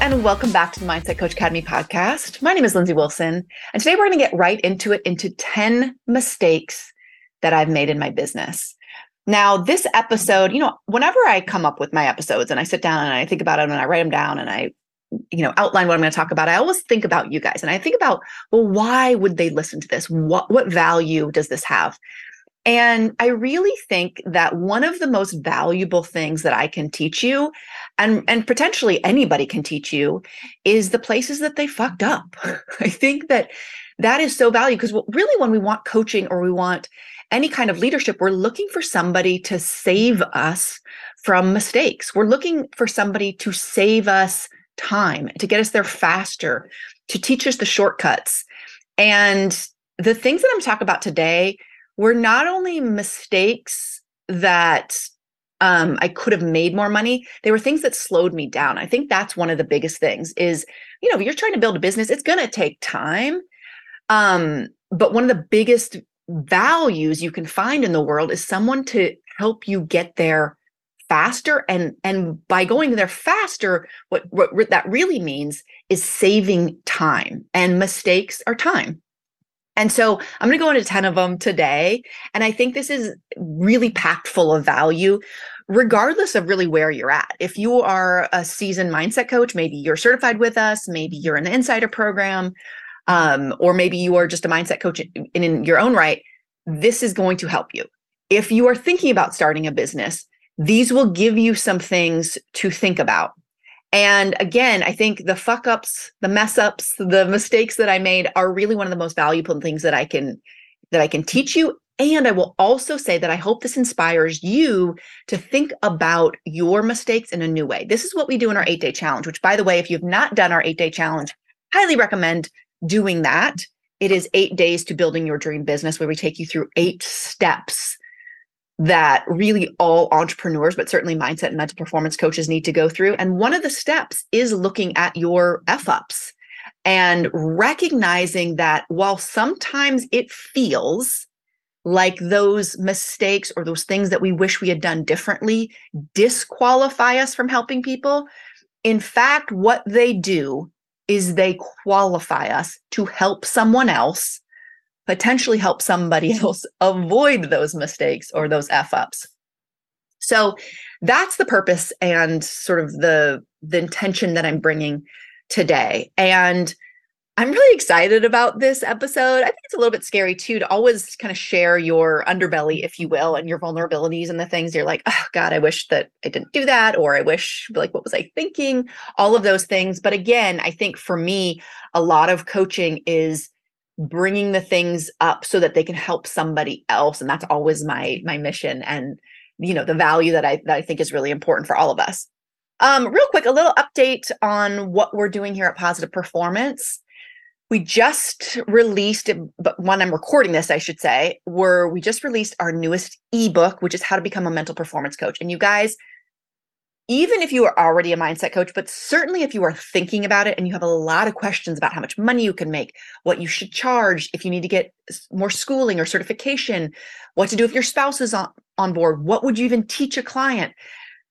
and welcome back to the Mindset Coach Academy podcast. My name is Lindsay Wilson, and today we're going to get right into it into 10 mistakes that I've made in my business. Now, this episode, you know, whenever I come up with my episodes and I sit down and I think about them and I write them down and I, you know, outline what I'm going to talk about, I always think about you guys and I think about, well, why would they listen to this? What what value does this have? And I really think that one of the most valuable things that I can teach you, and, and potentially anybody can teach you, is the places that they fucked up. I think that that is so valuable because really, when we want coaching or we want any kind of leadership, we're looking for somebody to save us from mistakes. We're looking for somebody to save us time, to get us there faster, to teach us the shortcuts. And the things that I'm talking about today were not only mistakes that um, I could have made more money. They were things that slowed me down. I think that's one of the biggest things is, you know, if you're trying to build a business, it's going to take time. Um, but one of the biggest values you can find in the world is someone to help you get there faster and and by going there faster what, what that really means is saving time and mistakes are time and so I'm going to go into 10 of them today. And I think this is really packed full of value, regardless of really where you're at. If you are a seasoned mindset coach, maybe you're certified with us, maybe you're in the insider program, um, or maybe you are just a mindset coach in, in your own right, this is going to help you. If you are thinking about starting a business, these will give you some things to think about. And again, I think the fuck ups, the mess ups, the mistakes that I made are really one of the most valuable things that I can that I can teach you. And I will also say that I hope this inspires you to think about your mistakes in a new way. This is what we do in our eight day challenge, which, by the way, if you've not done our eight day challenge, highly recommend doing that. It is eight days to building your dream business, where we take you through eight steps that really all entrepreneurs, but certainly mindset and mental performance coaches need to go through. And one of the steps is looking at your F ups and recognizing that while sometimes it feels like those mistakes or those things that we wish we had done differently disqualify us from helping people, in fact, what they do is they qualify us to help someone else potentially help somebody else avoid those mistakes or those f ups so that's the purpose and sort of the the intention that i'm bringing today. And i'm really excited about this episode. I think it's a little bit scary too to always kind of share your underbelly if you will and your vulnerabilities and the things you're like oh god i wish that i didn't do that or i wish like what was i thinking? All of those things. But again i think for me a lot of coaching is bringing the things up so that they can help somebody else and that's always my my mission and you know the value that i that i think is really important for all of us. Um real quick a little update on what we're doing here at positive performance. We just released but when i'm recording this i should say where we just released our newest ebook which is how to become a mental performance coach. And you guys even if you are already a mindset coach, but certainly if you are thinking about it and you have a lot of questions about how much money you can make, what you should charge, if you need to get more schooling or certification, what to do if your spouse is on, on board, what would you even teach a client?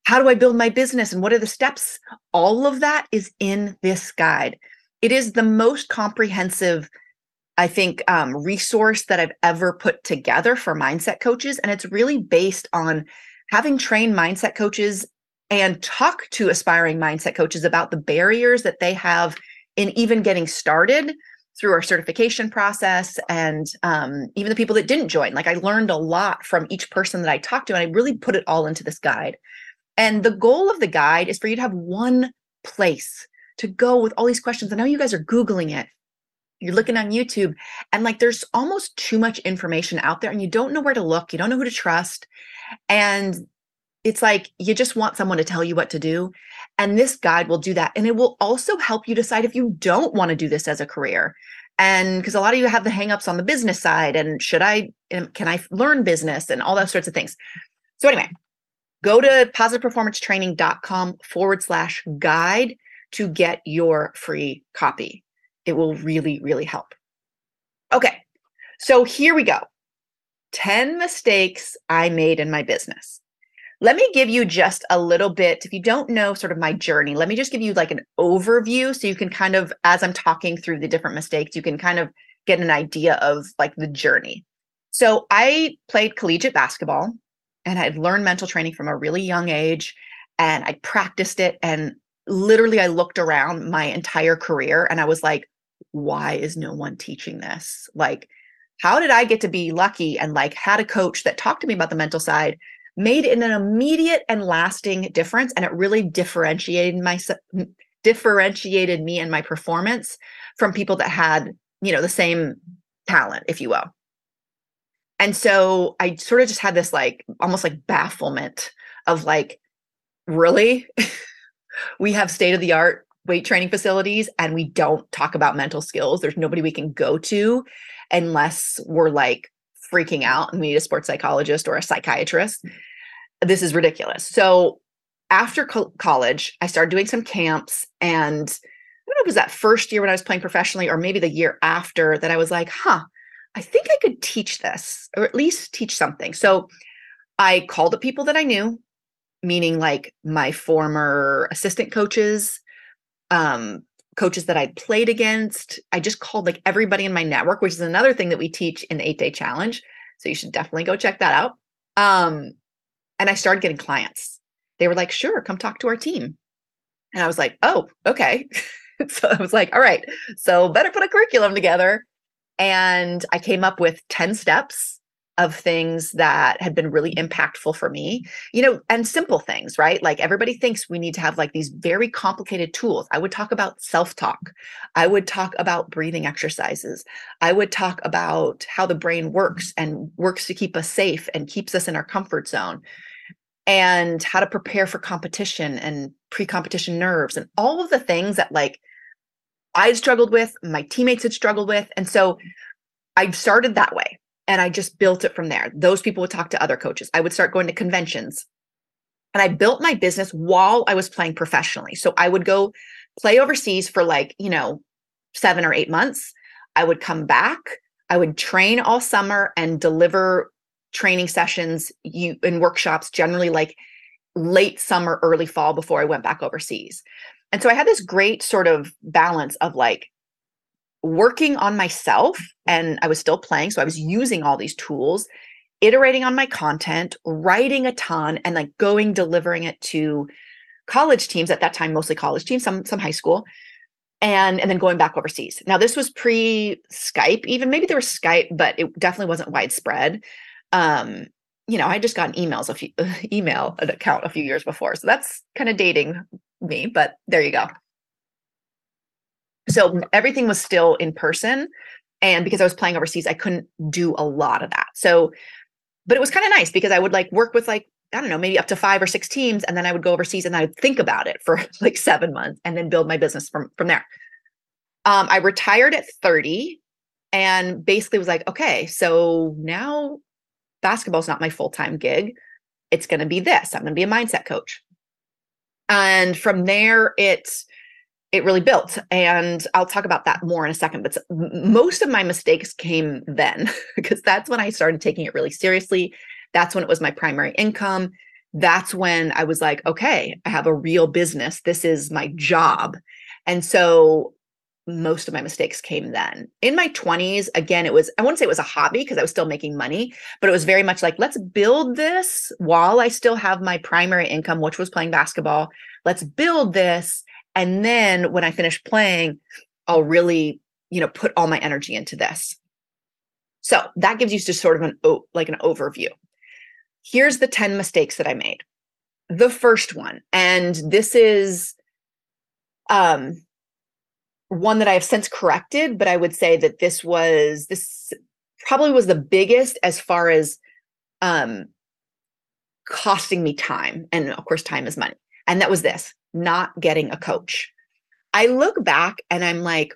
How do I build my business and what are the steps? All of that is in this guide. It is the most comprehensive, I think, um, resource that I've ever put together for mindset coaches. And it's really based on having trained mindset coaches and talk to aspiring mindset coaches about the barriers that they have in even getting started through our certification process and um, even the people that didn't join. Like I learned a lot from each person that I talked to, and I really put it all into this guide. And the goal of the guide is for you to have one place to go with all these questions. I know you guys are Googling it. You're looking on YouTube, and like there's almost too much information out there, and you don't know where to look. You don't know who to trust. And it's like you just want someone to tell you what to do. And this guide will do that. And it will also help you decide if you don't want to do this as a career. And because a lot of you have the hangups on the business side and should I, can I learn business and all those sorts of things. So, anyway, go to positiveperformancetraining.com forward slash guide to get your free copy. It will really, really help. Okay, so here we go 10 mistakes I made in my business. Let me give you just a little bit. If you don't know sort of my journey, let me just give you like an overview so you can kind of, as I'm talking through the different mistakes, you can kind of get an idea of like the journey. So I played collegiate basketball and I'd learned mental training from a really young age and I practiced it. And literally, I looked around my entire career and I was like, why is no one teaching this? Like, how did I get to be lucky and like had a coach that talked to me about the mental side, made an immediate and lasting difference, and it really differentiated my differentiated me and my performance from people that had you know the same talent, if you will. And so I sort of just had this like almost like bafflement of like, really? we have state of the art weight training facilities and we don't talk about mental skills. There's nobody we can go to unless we're like freaking out and we need a sports psychologist or a psychiatrist. This is ridiculous. So after co- college, I started doing some camps and I don't know if it was that first year when I was playing professionally or maybe the year after that I was like, huh, I think I could teach this or at least teach something. So I called the people that I knew, meaning like my former assistant coaches, um, coaches that I'd played against. I just called like everybody in my network, which is another thing that we teach in the eight day challenge. So you should definitely go check that out. Um, and I started getting clients. They were like, sure, come talk to our team. And I was like, oh, okay. so I was like, all right, so better put a curriculum together and I came up with 10 steps of things that had been really impactful for me, you know, and simple things, right? Like everybody thinks we need to have like these very complicated tools. I would talk about self talk. I would talk about breathing exercises. I would talk about how the brain works and works to keep us safe and keeps us in our comfort zone and how to prepare for competition and pre competition nerves and all of the things that like I'd struggled with, my teammates had struggled with. And so I started that way and I just built it from there. Those people would talk to other coaches. I would start going to conventions. And I built my business while I was playing professionally. So I would go play overseas for like, you know, seven or eight months. I would come back. I would train all summer and deliver training sessions you in workshops generally like late summer early fall before I went back overseas. And so I had this great sort of balance of like working on myself and I was still playing. So I was using all these tools, iterating on my content, writing a ton, and like going delivering it to college teams at that time, mostly college teams, some some high school, and and then going back overseas. Now this was pre Skype, even maybe there was Skype, but it definitely wasn't widespread. Um, you know, I just got emails a few email an account a few years before, so that's kind of dating me, but there you go. So everything was still in person. And because I was playing overseas, I couldn't do a lot of that. So, but it was kind of nice because I would like work with like, I don't know, maybe up to five or six teams. And then I would go overseas and I would think about it for like seven months and then build my business from, from there. Um, I retired at 30 and basically was like, okay, so now basketball is not my full time gig. It's going to be this. I'm going to be a mindset coach. And from there it it really built. And i'll talk about that more in a second but most of my mistakes came then because that's when i started taking it really seriously. That's when it was my primary income. That's when i was like okay i have a real business. This is my job. And so most of my mistakes came then. In my 20s, again, it was, I wouldn't say it was a hobby because I was still making money, but it was very much like, let's build this while I still have my primary income, which was playing basketball. Let's build this. And then when I finish playing, I'll really, you know, put all my energy into this. So that gives you just sort of an, like an overview. Here's the 10 mistakes that I made. The first one, and this is, um, one that I have since corrected, but I would say that this was this probably was the biggest as far as um costing me time. And of course, time is money. And that was this not getting a coach. I look back and I'm like,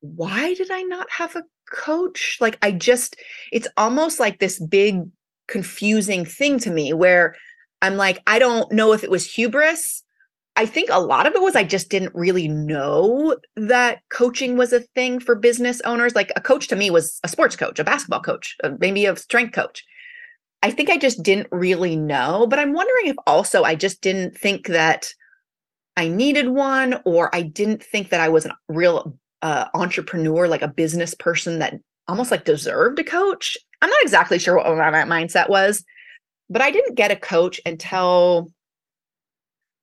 why did I not have a coach? Like, I just, it's almost like this big confusing thing to me where I'm like, I don't know if it was hubris I think a lot of it was I just didn't really know that coaching was a thing for business owners. Like a coach to me was a sports coach, a basketball coach, uh, maybe a strength coach. I think I just didn't really know, but I'm wondering if also I just didn't think that I needed one, or I didn't think that I was a real uh, entrepreneur, like a business person that almost like deserved a coach. I'm not exactly sure what my mindset was, but I didn't get a coach until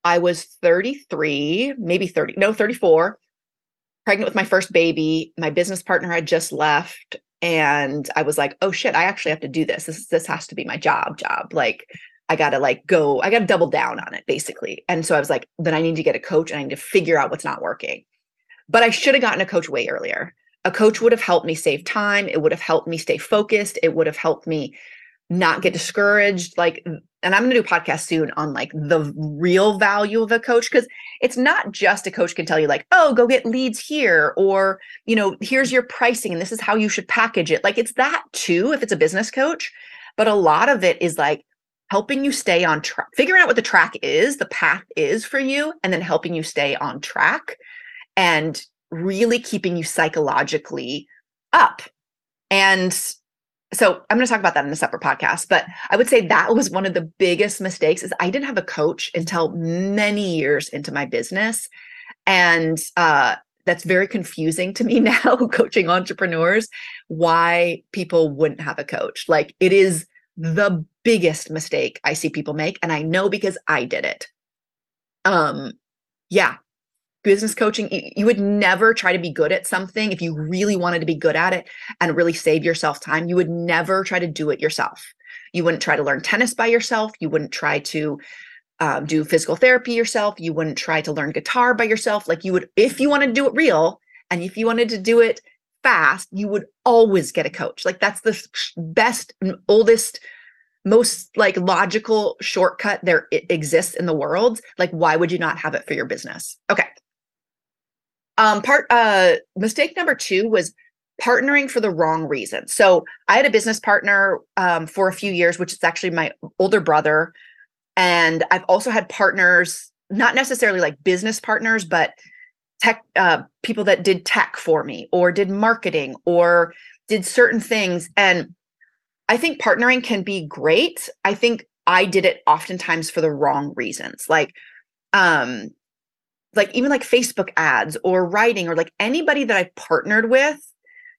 I was 33, maybe 30, no, 34, pregnant with my first baby. My business partner had just left. And I was like, oh shit, I actually have to do this. This this has to be my job, job. Like I gotta like go, I gotta double down on it basically. And so I was like, then I need to get a coach and I need to figure out what's not working. But I should have gotten a coach way earlier. A coach would have helped me save time. It would have helped me stay focused. It would have helped me not get discouraged. Like, and I'm going to do a podcast soon on like the real value of a coach because it's not just a coach can tell you, like, oh, go get leads here, or, you know, here's your pricing and this is how you should package it. Like, it's that too, if it's a business coach. But a lot of it is like, helping you stay on track, figuring out what the track is, the path is for you, and then helping you stay on track and really keeping you psychologically up. And so I'm going to talk about that in a separate podcast, but I would say that was one of the biggest mistakes is I didn't have a coach until many years into my business. And uh, that's very confusing to me now coaching entrepreneurs why people wouldn't have a coach. Like it is the biggest mistake I see people make and I know because I did it. Um yeah. Business coaching you would never try to be good at something if you really wanted to be good at it and really save yourself time. You would never try to do it yourself. You wouldn't try to learn tennis by yourself. You wouldn't try to um, do physical therapy yourself. You wouldn't try to learn guitar by yourself. Like you would, if you wanted to do it real and if you wanted to do it fast, you would always get a coach. Like that's the best oldest most like logical shortcut there exists in the world like why would you not have it for your business okay um part uh mistake number two was partnering for the wrong reason so i had a business partner um, for a few years which is actually my older brother and i've also had partners not necessarily like business partners but tech uh, people that did tech for me or did marketing or did certain things and I think partnering can be great. I think I did it oftentimes for the wrong reasons. Like um like even like Facebook ads or writing or like anybody that I partnered with,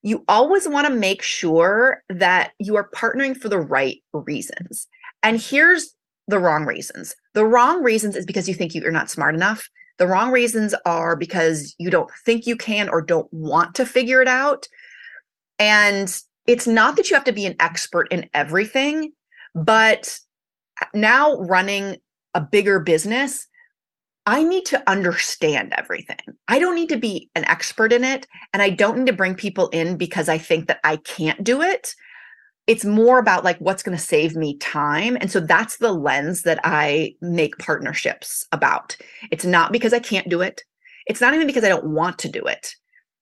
you always want to make sure that you are partnering for the right reasons. And here's the wrong reasons. The wrong reasons is because you think you're not smart enough. The wrong reasons are because you don't think you can or don't want to figure it out. And it's not that you have to be an expert in everything, but now running a bigger business, I need to understand everything. I don't need to be an expert in it. And I don't need to bring people in because I think that I can't do it. It's more about like what's going to save me time. And so that's the lens that I make partnerships about. It's not because I can't do it. It's not even because I don't want to do it.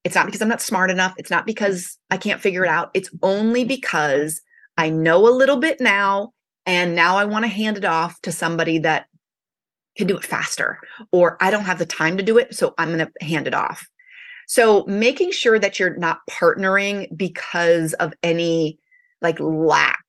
It's not because I'm not smart enough. It's not because I can't figure it out. It's only because I know a little bit now. And now I want to hand it off to somebody that can do it faster, or I don't have the time to do it. So I'm going to hand it off. So making sure that you're not partnering because of any like lack,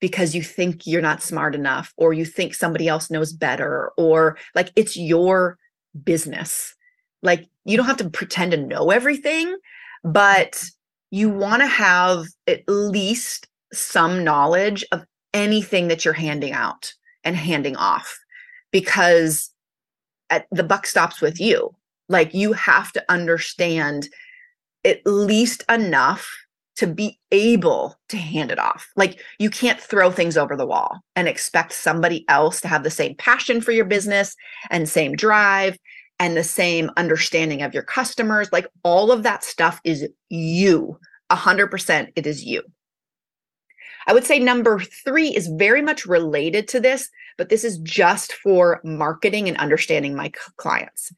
because you think you're not smart enough, or you think somebody else knows better, or like it's your business. Like you don't have to pretend to know everything, but you want to have at least some knowledge of anything that you're handing out and handing off because at, the buck stops with you. Like you have to understand at least enough to be able to hand it off. Like you can't throw things over the wall and expect somebody else to have the same passion for your business and same drive and the same understanding of your customers. Like all of that stuff is you. 100% it is you. I would say number three is very much related to this, but this is just for marketing and understanding my clients.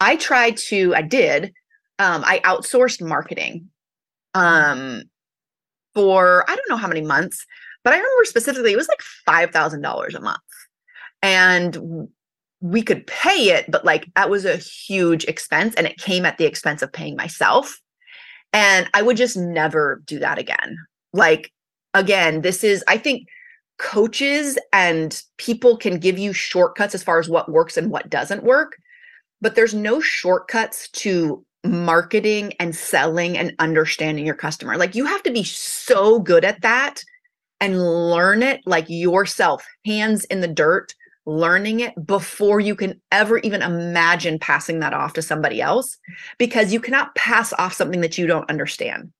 I tried to, I did, um, I outsourced marketing um, for I don't know how many months, but I remember specifically it was like $5,000 a month. And we could pay it, but like that was a huge expense and it came at the expense of paying myself. And I would just never do that again. Like, again, this is, I think coaches and people can give you shortcuts as far as what works and what doesn't work, but there's no shortcuts to marketing and selling and understanding your customer. Like you have to be so good at that and learn it like yourself, hands in the dirt, learning it before you can ever even imagine passing that off to somebody else because you cannot pass off something that you don't understand.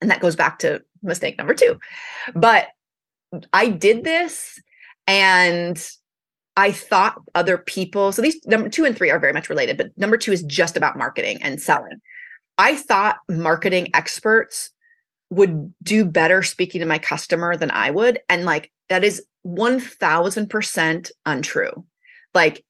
And that goes back to mistake number 2. But I did this and I thought other people, so these number two and three are very much related, but number two is just about marketing and selling. I thought marketing experts would do better speaking to my customer than I would. And like that is 1000% untrue. Like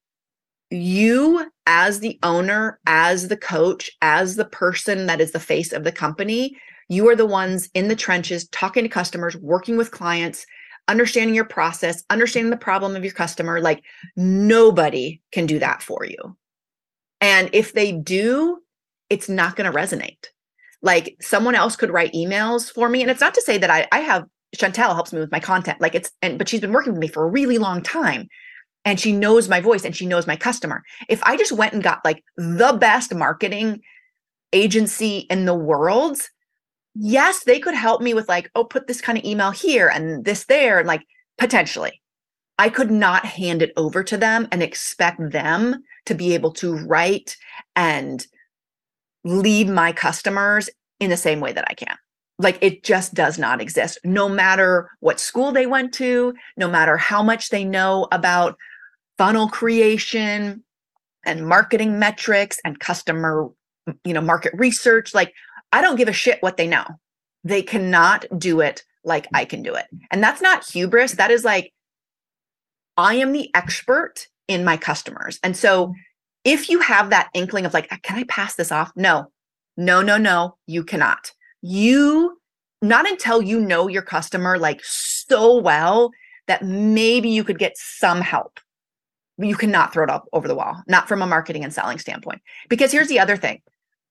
you, as the owner, as the coach, as the person that is the face of the company, you are the ones in the trenches talking to customers, working with clients, understanding your process, understanding the problem of your customer. Like nobody can do that for you. And if they do, it's not going to resonate. Like someone else could write emails for me. And it's not to say that I, I have Chantel helps me with my content. Like it's, and, but she's been working with me for a really long time and she knows my voice and she knows my customer. If I just went and got like the best marketing agency in the world, yes, they could help me with like, oh, put this kind of email here and this there, and like potentially. I could not hand it over to them and expect them to be able to write and lead my customers in the same way that I can. Like it just does not exist, no matter what school they went to, no matter how much they know about funnel creation and marketing metrics and customer you know market research like I don't give a shit what they know. They cannot do it like I can do it. And that's not hubris. That is like, I am the expert in my customers. And so if you have that inkling of like, can I pass this off? No, no, no, no, you cannot. You, not until you know your customer like so well that maybe you could get some help. You cannot throw it up over the wall, not from a marketing and selling standpoint. Because here's the other thing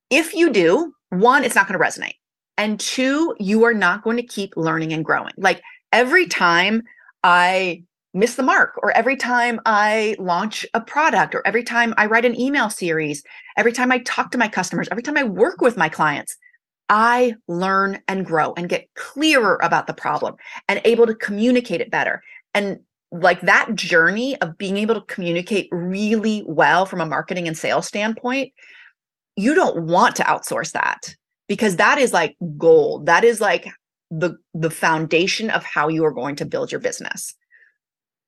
if you do, one, it's not going to resonate. And two, you are not going to keep learning and growing. Like every time I miss the mark, or every time I launch a product, or every time I write an email series, every time I talk to my customers, every time I work with my clients, I learn and grow and get clearer about the problem and able to communicate it better. And like that journey of being able to communicate really well from a marketing and sales standpoint you don't want to outsource that because that is like gold. That is like the the foundation of how you are going to build your business.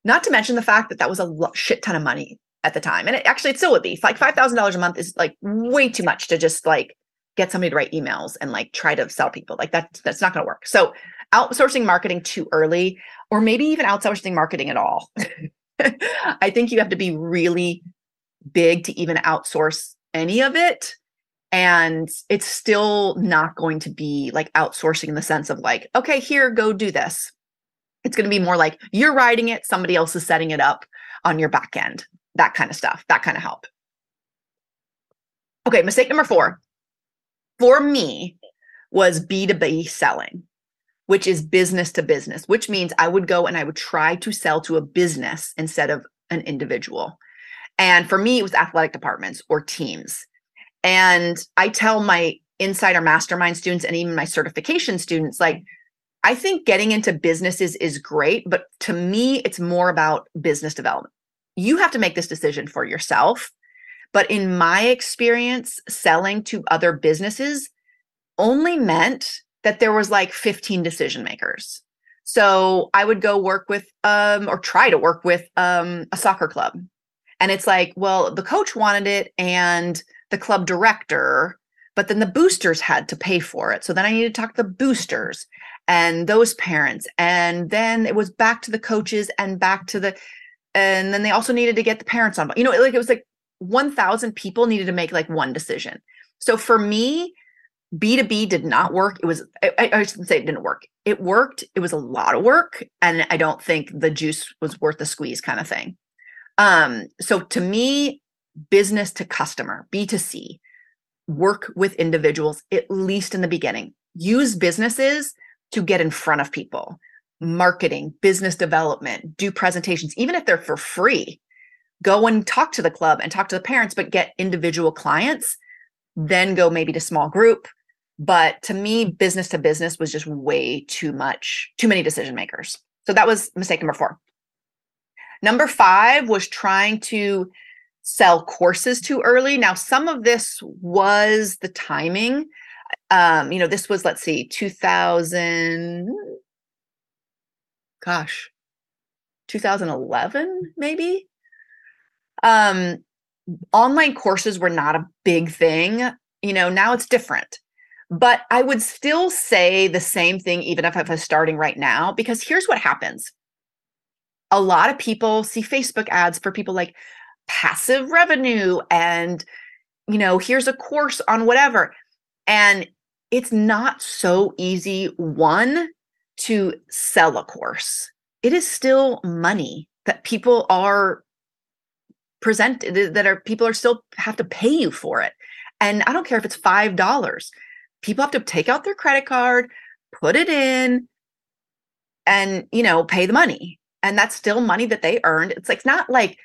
Not to mention the fact that that was a shit ton of money at the time, and it, actually it still would be like five thousand dollars a month is like way too much to just like get somebody to write emails and like try to sell people. Like that that's not going to work. So outsourcing marketing too early, or maybe even outsourcing marketing at all. I think you have to be really big to even outsource any of it and it's still not going to be like outsourcing in the sense of like okay here go do this. It's going to be more like you're writing it somebody else is setting it up on your back end. That kind of stuff that kind of help. Okay mistake number four. For me was b2b selling which is business to business which means i would go and i would try to sell to a business instead of an individual. And for me it was athletic departments or teams and I tell my insider mastermind students and even my certification students, like, I think getting into businesses is great, but to me, it's more about business development. You have to make this decision for yourself. But in my experience, selling to other businesses only meant that there was like 15 decision makers. So I would go work with um or try to work with um a soccer club. And it's like, well, the coach wanted it and the club director, but then the boosters had to pay for it. So then I needed to talk to the boosters and those parents. And then it was back to the coaches and back to the, and then they also needed to get the parents on. You know, like it was like 1,000 people needed to make like one decision. So for me, B2B did not work. It was, I, I shouldn't say it didn't work. It worked. It was a lot of work. And I don't think the juice was worth the squeeze kind of thing. Um, so to me, business to customer, B2C, work with individuals, at least in the beginning. Use businesses to get in front of people. marketing, business development, do presentations, even if they're for free. Go and talk to the club and talk to the parents, but get individual clients, then go maybe to small group. But to me, business to business was just way too much, too many decision makers. So that was mistake number four. Number five was trying to sell courses too early. Now, some of this was the timing. Um, you know, this was, let's see, 2000, gosh, 2011, maybe. Um, online courses were not a big thing. You know, now it's different. But I would still say the same thing, even if I was starting right now, because here's what happens. A lot of people see Facebook ads for people like passive revenue and, you know, here's a course on whatever. And it's not so easy, one, to sell a course. It is still money that people are presented, that are people are still have to pay you for it. And I don't care if it's $5 people have to take out their credit card, put it in, and you know, pay the money. And that's still money that they earned. It's like it's not like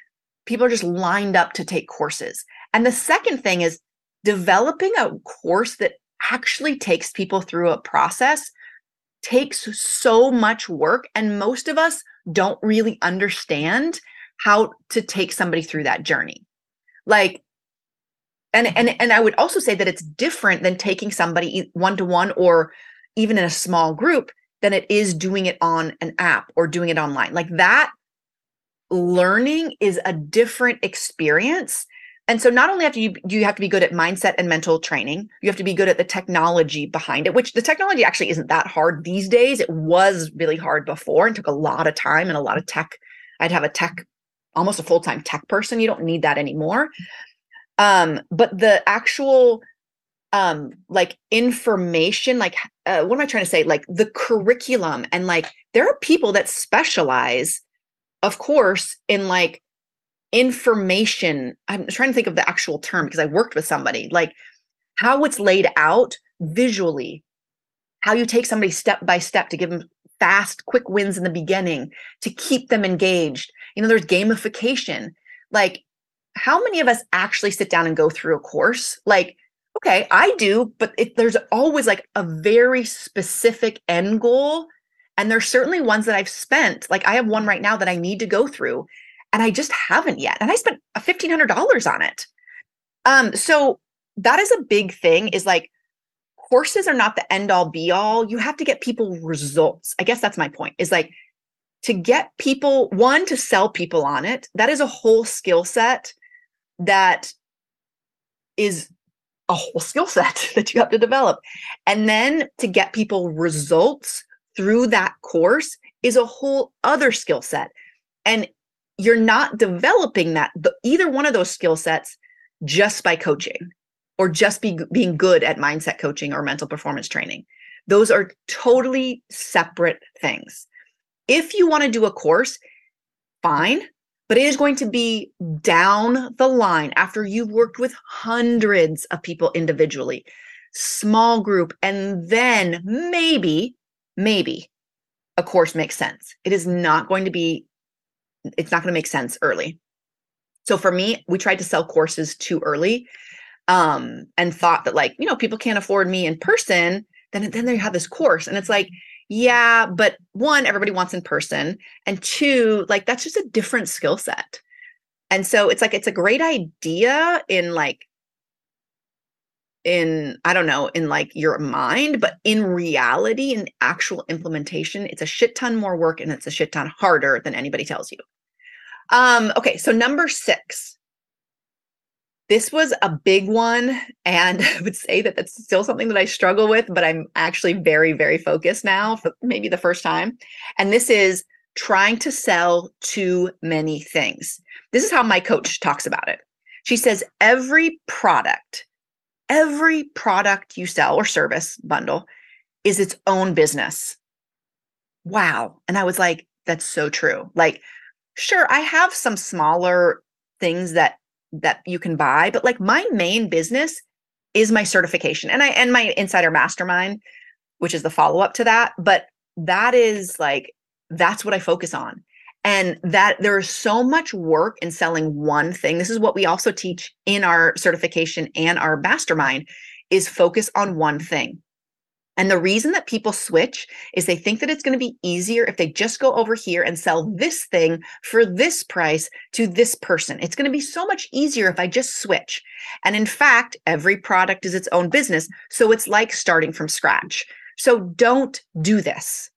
people are just lined up to take courses. And the second thing is developing a course that actually takes people through a process takes so much work and most of us don't really understand how to take somebody through that journey. Like and and and i would also say that it's different than taking somebody one to one or even in a small group than it is doing it on an app or doing it online like that learning is a different experience. And so not only have you do you have to be good at mindset and mental training you have to be good at the technology behind it which the technology actually isn't that hard these days. It was really hard before and took a lot of time and a lot of tech. I'd have a tech almost a full-time tech person. You don't need that anymore. Um but the actual um like information like uh, what am i trying to say? Like the curriculum and like there are people that specialize of course in like information i'm trying to think of the actual term because i worked with somebody like how it's laid out visually how you take somebody step by step to give them fast quick wins in the beginning to keep them engaged you know there's gamification like how many of us actually sit down and go through a course? Like, okay, I do, but there's always like a very specific end goal. And there's certainly ones that I've spent, like I have one right now that I need to go through, and I just haven't yet. And I spent $1,500 on it. Um, so that is a big thing is like courses are not the end all be all. You have to get people results. I guess that's my point is like to get people, one, to sell people on it. That is a whole skill set that is a whole skill set that you have to develop. And then to get people results through that course is a whole other skill set. And you're not developing that either one of those skill sets just by coaching or just be, being good at mindset coaching or mental performance training. Those are totally separate things. If you want to do a course, fine, but it is going to be down the line after you've worked with hundreds of people individually, small group, and then maybe, maybe a course makes sense. It is not going to be, it's not going to make sense early. So for me, we tried to sell courses too early um, and thought that like, you know, people can't afford me in person. Then, then they have this course. And it's like, yeah, but one, everybody wants in person. And two, like that's just a different skill set. And so it's like it's a great idea in like in I don't know, in like your mind, but in reality, in actual implementation, it's a shit ton more work and it's a shit ton harder than anybody tells you. Um, okay, so number six, this was a big one. And I would say that that's still something that I struggle with, but I'm actually very, very focused now for maybe the first time. And this is trying to sell too many things. This is how my coach talks about it. She says, every product, every product you sell or service bundle is its own business. Wow. And I was like, that's so true. Like, sure, I have some smaller things that that you can buy but like my main business is my certification and i and my insider mastermind which is the follow up to that but that is like that's what I focus on. And that there is so much work in selling one thing. This is what we also teach in our certification and our mastermind is focus on one thing. And the reason that people switch is they think that it's going to be easier if they just go over here and sell this thing for this price to this person. It's going to be so much easier if I just switch. And in fact, every product is its own business. So it's like starting from scratch. So don't do this.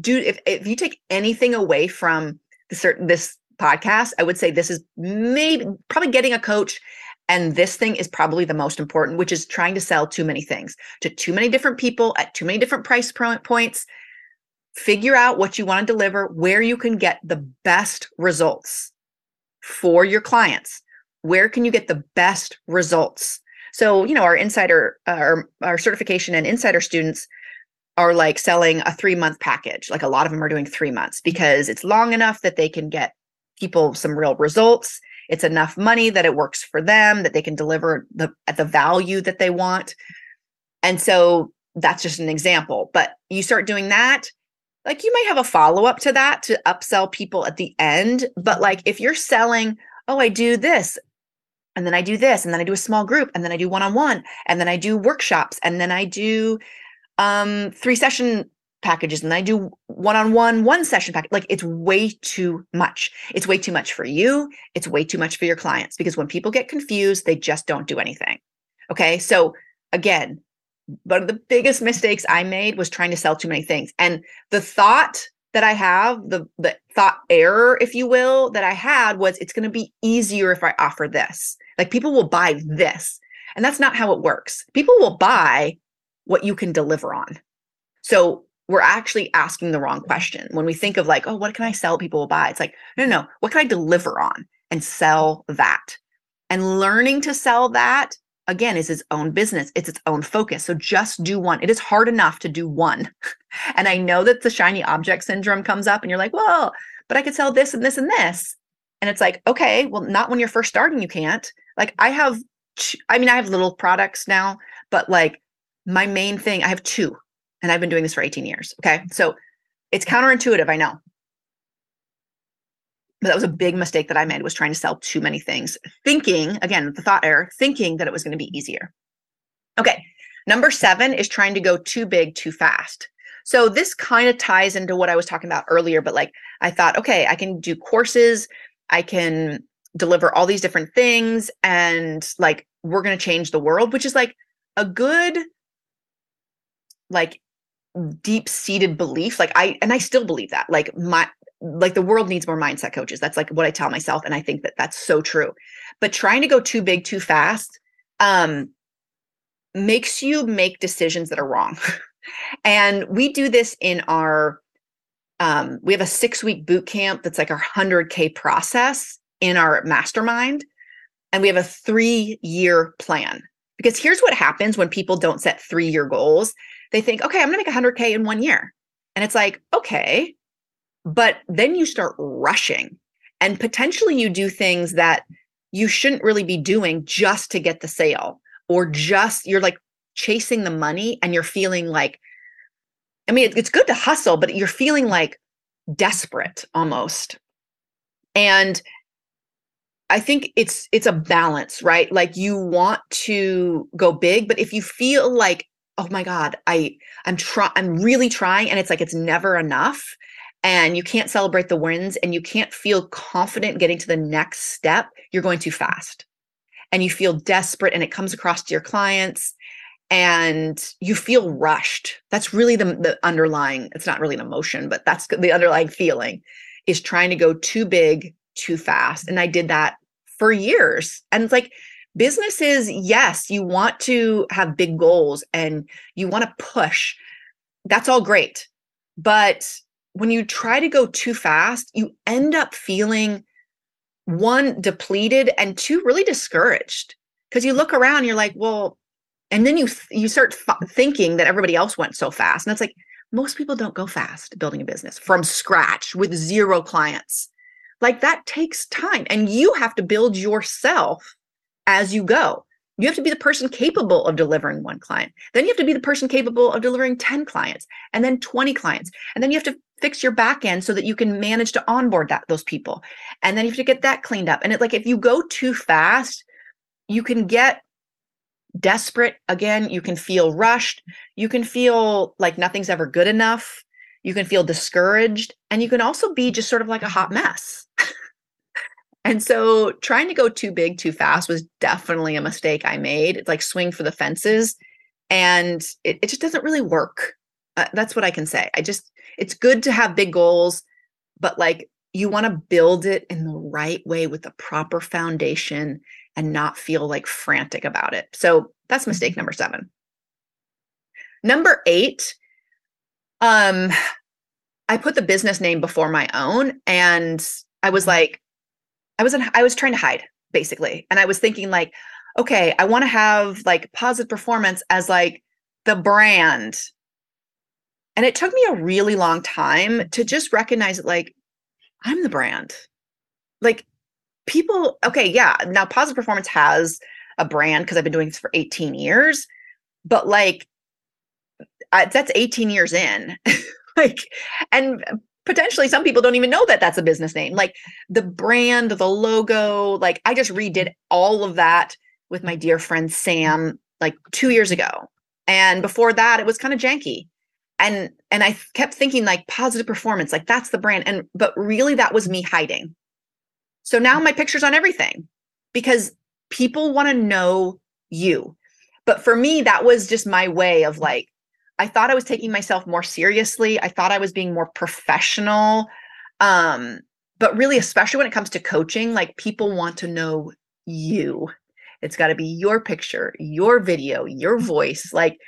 Do if, if you take anything away from certain this podcast, I would say this is maybe probably getting a coach and this thing is probably the most important, which is trying to sell too many things to too many different people at too many different price points. Figure out what you want to deliver, where you can get the best results for your clients. Where can you get the best results? So, you know, our insider, uh, our, our certification and insider students are like selling a three month package. Like a lot of them are doing three months because it's long enough that they can get people some real results. It's enough money that it works for them that they can deliver the at the value that they want. And so that's just an example. But you start doing that like you might have a follow up to that to upsell people at the end. But like if you're selling oh i do this and then i do this and then i do a small group and then i do one on one and then i do workshops and then i do um three session packages and I do one-on-one one session package. Like it's way too much. It's way too much for you. It's way too much for your clients because when people get confused, they just don't do anything. Okay. So again, one of the biggest mistakes I made was trying to sell too many things. And the thought that I have, the the thought error, if you will, that I had was it's going to be easier if I offer this. Like people will buy this. And that's not how it works. People will buy what you can deliver on. So we're actually asking the wrong question. When we think of like, oh, what can I sell people will buy? It's like, no, no, no. What can I deliver on and sell that? And learning to sell that again is its own business. It's its own focus. So just do one. It is hard enough to do one. and I know that the shiny object syndrome comes up and you're like, well, but I could sell this and this and this. And it's like, okay, well, not when you're first starting, you can't. Like I have, I mean, I have little products now, but like my main thing, I have two and I've been doing this for 18 years. Okay. So it's counterintuitive, I know. But that was a big mistake that I made was trying to sell too many things, thinking, again, the thought error, thinking that it was going to be easier. Okay. Number seven is trying to go too big too fast. So this kind of ties into what I was talking about earlier, but like I thought, okay, I can do courses, I can deliver all these different things, and like we're going to change the world, which is like a good like deep seated belief like i and i still believe that like my like the world needs more mindset coaches. That's like what i tell myself and i think that that's so true. But trying to go too big too fast um makes you make decisions that are wrong. And we do this in our um we have a 6 week boot camp that's like our 100k process in our mastermind and we have a 3 year plan. Because here's what happens when people don't set 3 year goals they think, okay, I'm going to make 100K in one year. And it's like, okay. But then you start rushing and potentially you do things that you shouldn't really be doing just to get the sale or just you're like chasing the money and you're feeling like, I mean, it's good to hustle, but you're feeling like desperate almost. And I think it's it's a balance, right? Like you want to go big, but if you feel like oh my god i i'm trying i'm really trying and it's like it's never enough and you can't celebrate the wins and you can't feel confident getting to the next step you're going too fast and you feel desperate and it comes across to your clients and you feel rushed. That's really the, the underlying it's not really an emotion but that's the underlying feeling is trying to go too big too fast and i did that for years and it's like business is yes you want to have big goals and you want to push. That's all great. But when you try to go too fast you end up feeling one depleted and two really discouraged. Because you look around you're like well and then you you start f- thinking that everybody else went so fast and it's like most people don't go fast building a business from scratch with zero clients. Like that takes time and you have to build yourself as you go. You have to be the person capable of delivering one client. Then you have to be the person capable of delivering 10 clients and then 20 clients. And then you have to fix your back end so that you can manage to onboard that those people. And then you have to get that cleaned up. And it like if you go too fast, you can get desperate again, you can feel rushed, you can feel like nothing's ever good enough, you can feel discouraged, and you can also be just sort of like a hot mess. and so trying to go too big too fast was definitely a mistake I made. It's like swing for the fences and it, it just doesn't really work. Uh, that's what I can say. I just it's good to have big goals, but like you want to build it in the right way with the proper foundation and not feel like frantic about it. So that's mistake number 7. Number 8 um I put the business name before my own and I was mm-hmm. like I was in, I was trying to hide basically. And I was thinking like okay, I want to have like positive performance as like the brand and it took me a really long time to just recognize it like, I'm the brand. Like people, okay, yeah. Now positive performance has a brand because I've been doing this for 18 years, but like I, that's 18 years in. like, and potentially some people don't even know that that's a business name. Like the brand, the logo, like I just redid all of that with my dear friend Sam like two years ago. And before that, it was kind of janky and and i kept thinking like positive performance like that's the brand and but really that was me hiding so now my picture's on everything because people want to know you but for me that was just my way of like i thought i was taking myself more seriously i thought i was being more professional um but really especially when it comes to coaching like people want to know you it's got to be your picture your video your voice like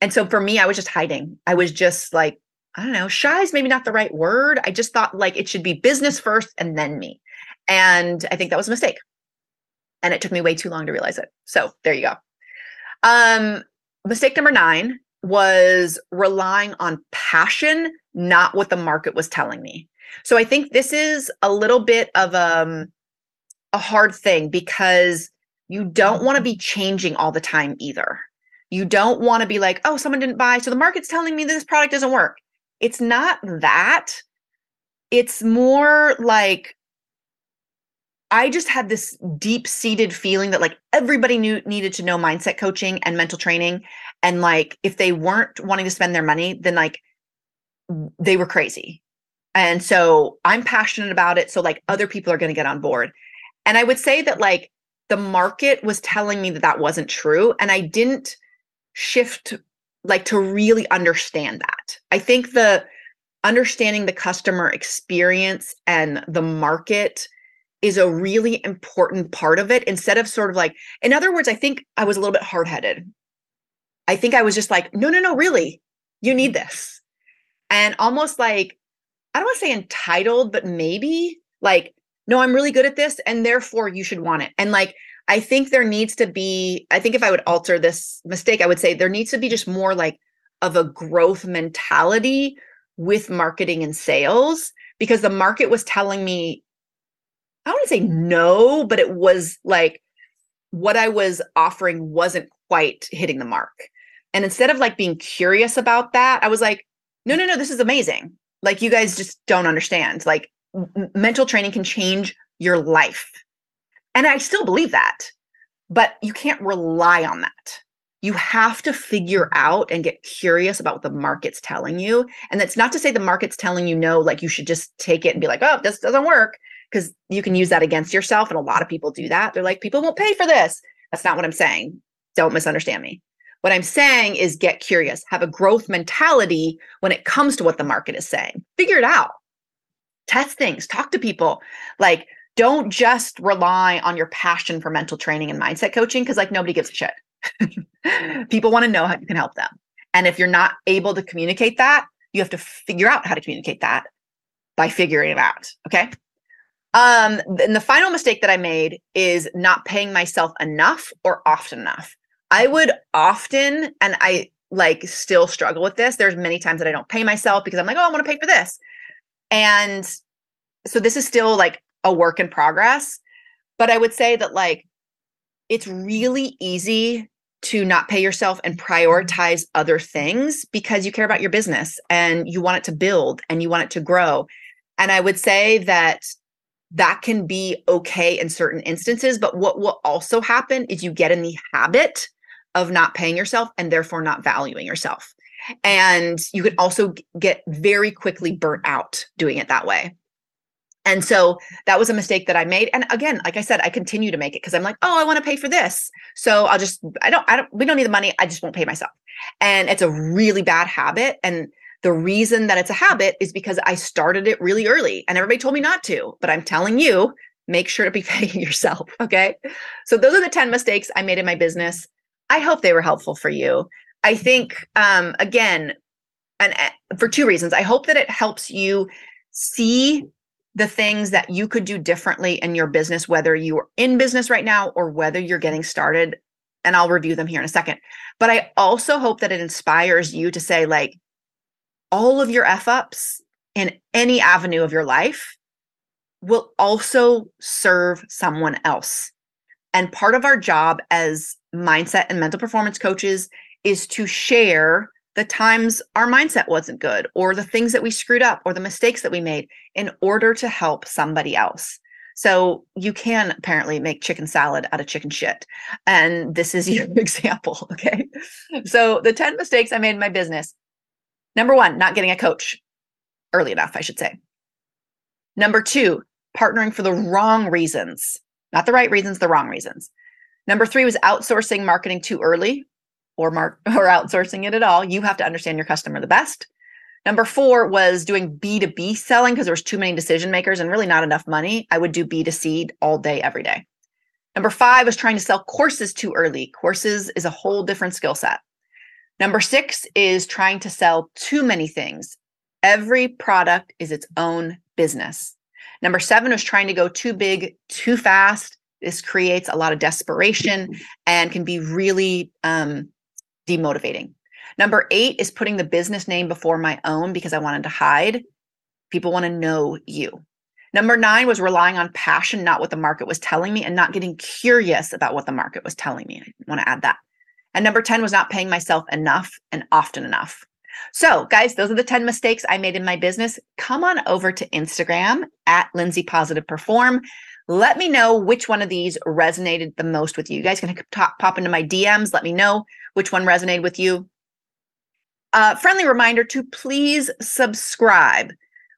and so for me, I was just hiding. I was just like, I don't know, shy is maybe not the right word. I just thought like it should be business first and then me. And I think that was a mistake. And it took me way too long to realize it. So there you go. Um, mistake number nine was relying on passion, not what the market was telling me. So I think this is a little bit of um, a hard thing because you don't want to be changing all the time either. You don't want to be like, oh, someone didn't buy. So the market's telling me this product doesn't work. It's not that. It's more like I just had this deep seated feeling that like everybody knew needed to know mindset coaching and mental training. And like if they weren't wanting to spend their money, then like they were crazy. And so I'm passionate about it. So like other people are going to get on board. And I would say that like the market was telling me that that wasn't true. And I didn't shift like to really understand that. I think the understanding the customer experience and the market is a really important part of it instead of sort of like in other words I think I was a little bit hard-headed. I think I was just like no no no really you need this. And almost like I don't want to say entitled but maybe like no I'm really good at this and therefore you should want it. And like I think there needs to be, I think if I would alter this mistake, I would say there needs to be just more like of a growth mentality with marketing and sales because the market was telling me, I to say no, but it was like what I was offering wasn't quite hitting the mark. And instead of like being curious about that, I was like, no, no, no, this is amazing. Like you guys just don't understand. Like m- mental training can change your life and I still believe that, but you can't rely on that. You have to figure out and get curious about what the market's telling you. And that's not to say the market's telling you no, like you should just take it and be like, oh, this doesn't work, because you can use that against yourself. And a lot of people do that. They're like, people won't pay for this. That's not what I'm saying. Don't misunderstand me. What I'm saying is get curious, have a growth mentality when it comes to what the market is saying. Figure it out. Test things, talk to people. Like, don't just rely on your passion for mental training and mindset coaching because like nobody gives a shit. People want to know how you can help them. And if you're not able to communicate that, you have to figure out how to communicate that by figuring it out. Okay. Um, and the final mistake that I made is not paying myself enough or often enough. I would often, and I like still struggle with this. There's many times that I don't pay myself because I'm like, oh, I want to pay for this. And so this is still like a work in progress. But I would say that like it's really easy to not pay yourself and prioritize other things because you care about your business and you want it to build and you want it to grow. And I would say that that can be okay in certain instances. But what will also happen is you get in the habit of not paying yourself and therefore not valuing yourself. And you can also get very quickly burnt out doing it that way. And so that was a mistake that I made. And again, like I said, I continue to make it because I'm like, oh, I want to pay for this. So I'll just, I don't, I don't, we don't need the money. I just won't pay myself. And it's a really bad habit. And the reason that it's a habit is because I started it really early and everybody told me not to. But I'm telling you, make sure to be paying yourself. Okay. So those are the 10 mistakes I made in my business. I hope they were helpful for you. I think, um, again, and uh, for two reasons. I hope that it helps you see the things that you could do differently in your business, whether you're in business right now or whether you're getting started. And I'll review them here in a second. But I also hope that it inspires you to say, like, all of your F ups in any avenue of your life will also serve someone else. And part of our job as mindset and mental performance coaches is to share the times our mindset wasn't good or the things that we screwed up or the mistakes that we made in order to help somebody else. So you can apparently make chicken salad out of chicken shit. And this is your example. Okay. So the 10 mistakes I made in my business. Number one, not getting a coach early enough, I should say. Number two, partnering for the wrong reasons, not the right reasons, the wrong reasons. Number three was outsourcing marketing too early or mark or outsourcing it at all. You have to understand your customer the best. Number four was doing B2B selling because there was too many decision makers and really not enough money. I would do B2C all day, every day. Number five was trying to sell courses too early. Courses is a whole different skill set. Number six is trying to sell too many things. Every product is its own business. Number seven was trying to go too big, too fast. This creates a lot of desperation and can be really um, demotivating. Number eight is putting the business name before my own because I wanted to hide. People want to know you. Number nine was relying on passion, not what the market was telling me, and not getting curious about what the market was telling me. I want to add that. And number 10 was not paying myself enough and often enough. So, guys, those are the 10 mistakes I made in my business. Come on over to Instagram at Lindsay Positive Perform. Let me know which one of these resonated the most with you. You guys can pop into my DMs. Let me know which one resonated with you. Uh, friendly reminder to please subscribe.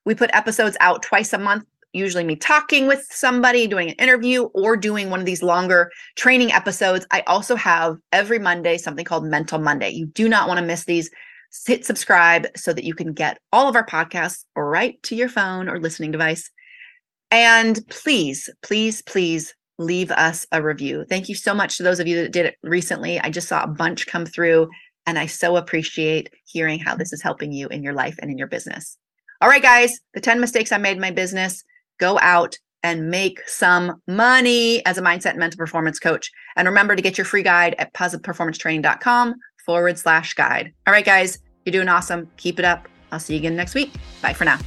We put episodes out twice a month, usually me talking with somebody, doing an interview, or doing one of these longer training episodes. I also have every Monday something called Mental Monday. You do not want to miss these. Hit subscribe so that you can get all of our podcasts right to your phone or listening device. And please, please, please leave us a review. Thank you so much to those of you that did it recently. I just saw a bunch come through, and I so appreciate hearing how this is helping you in your life and in your business. All right, guys, the 10 mistakes I made in my business. Go out and make some money as a mindset and mental performance coach. And remember to get your free guide at positiveperformancetraining.com forward slash guide. All right, guys, you're doing awesome. Keep it up. I'll see you again next week. Bye for now.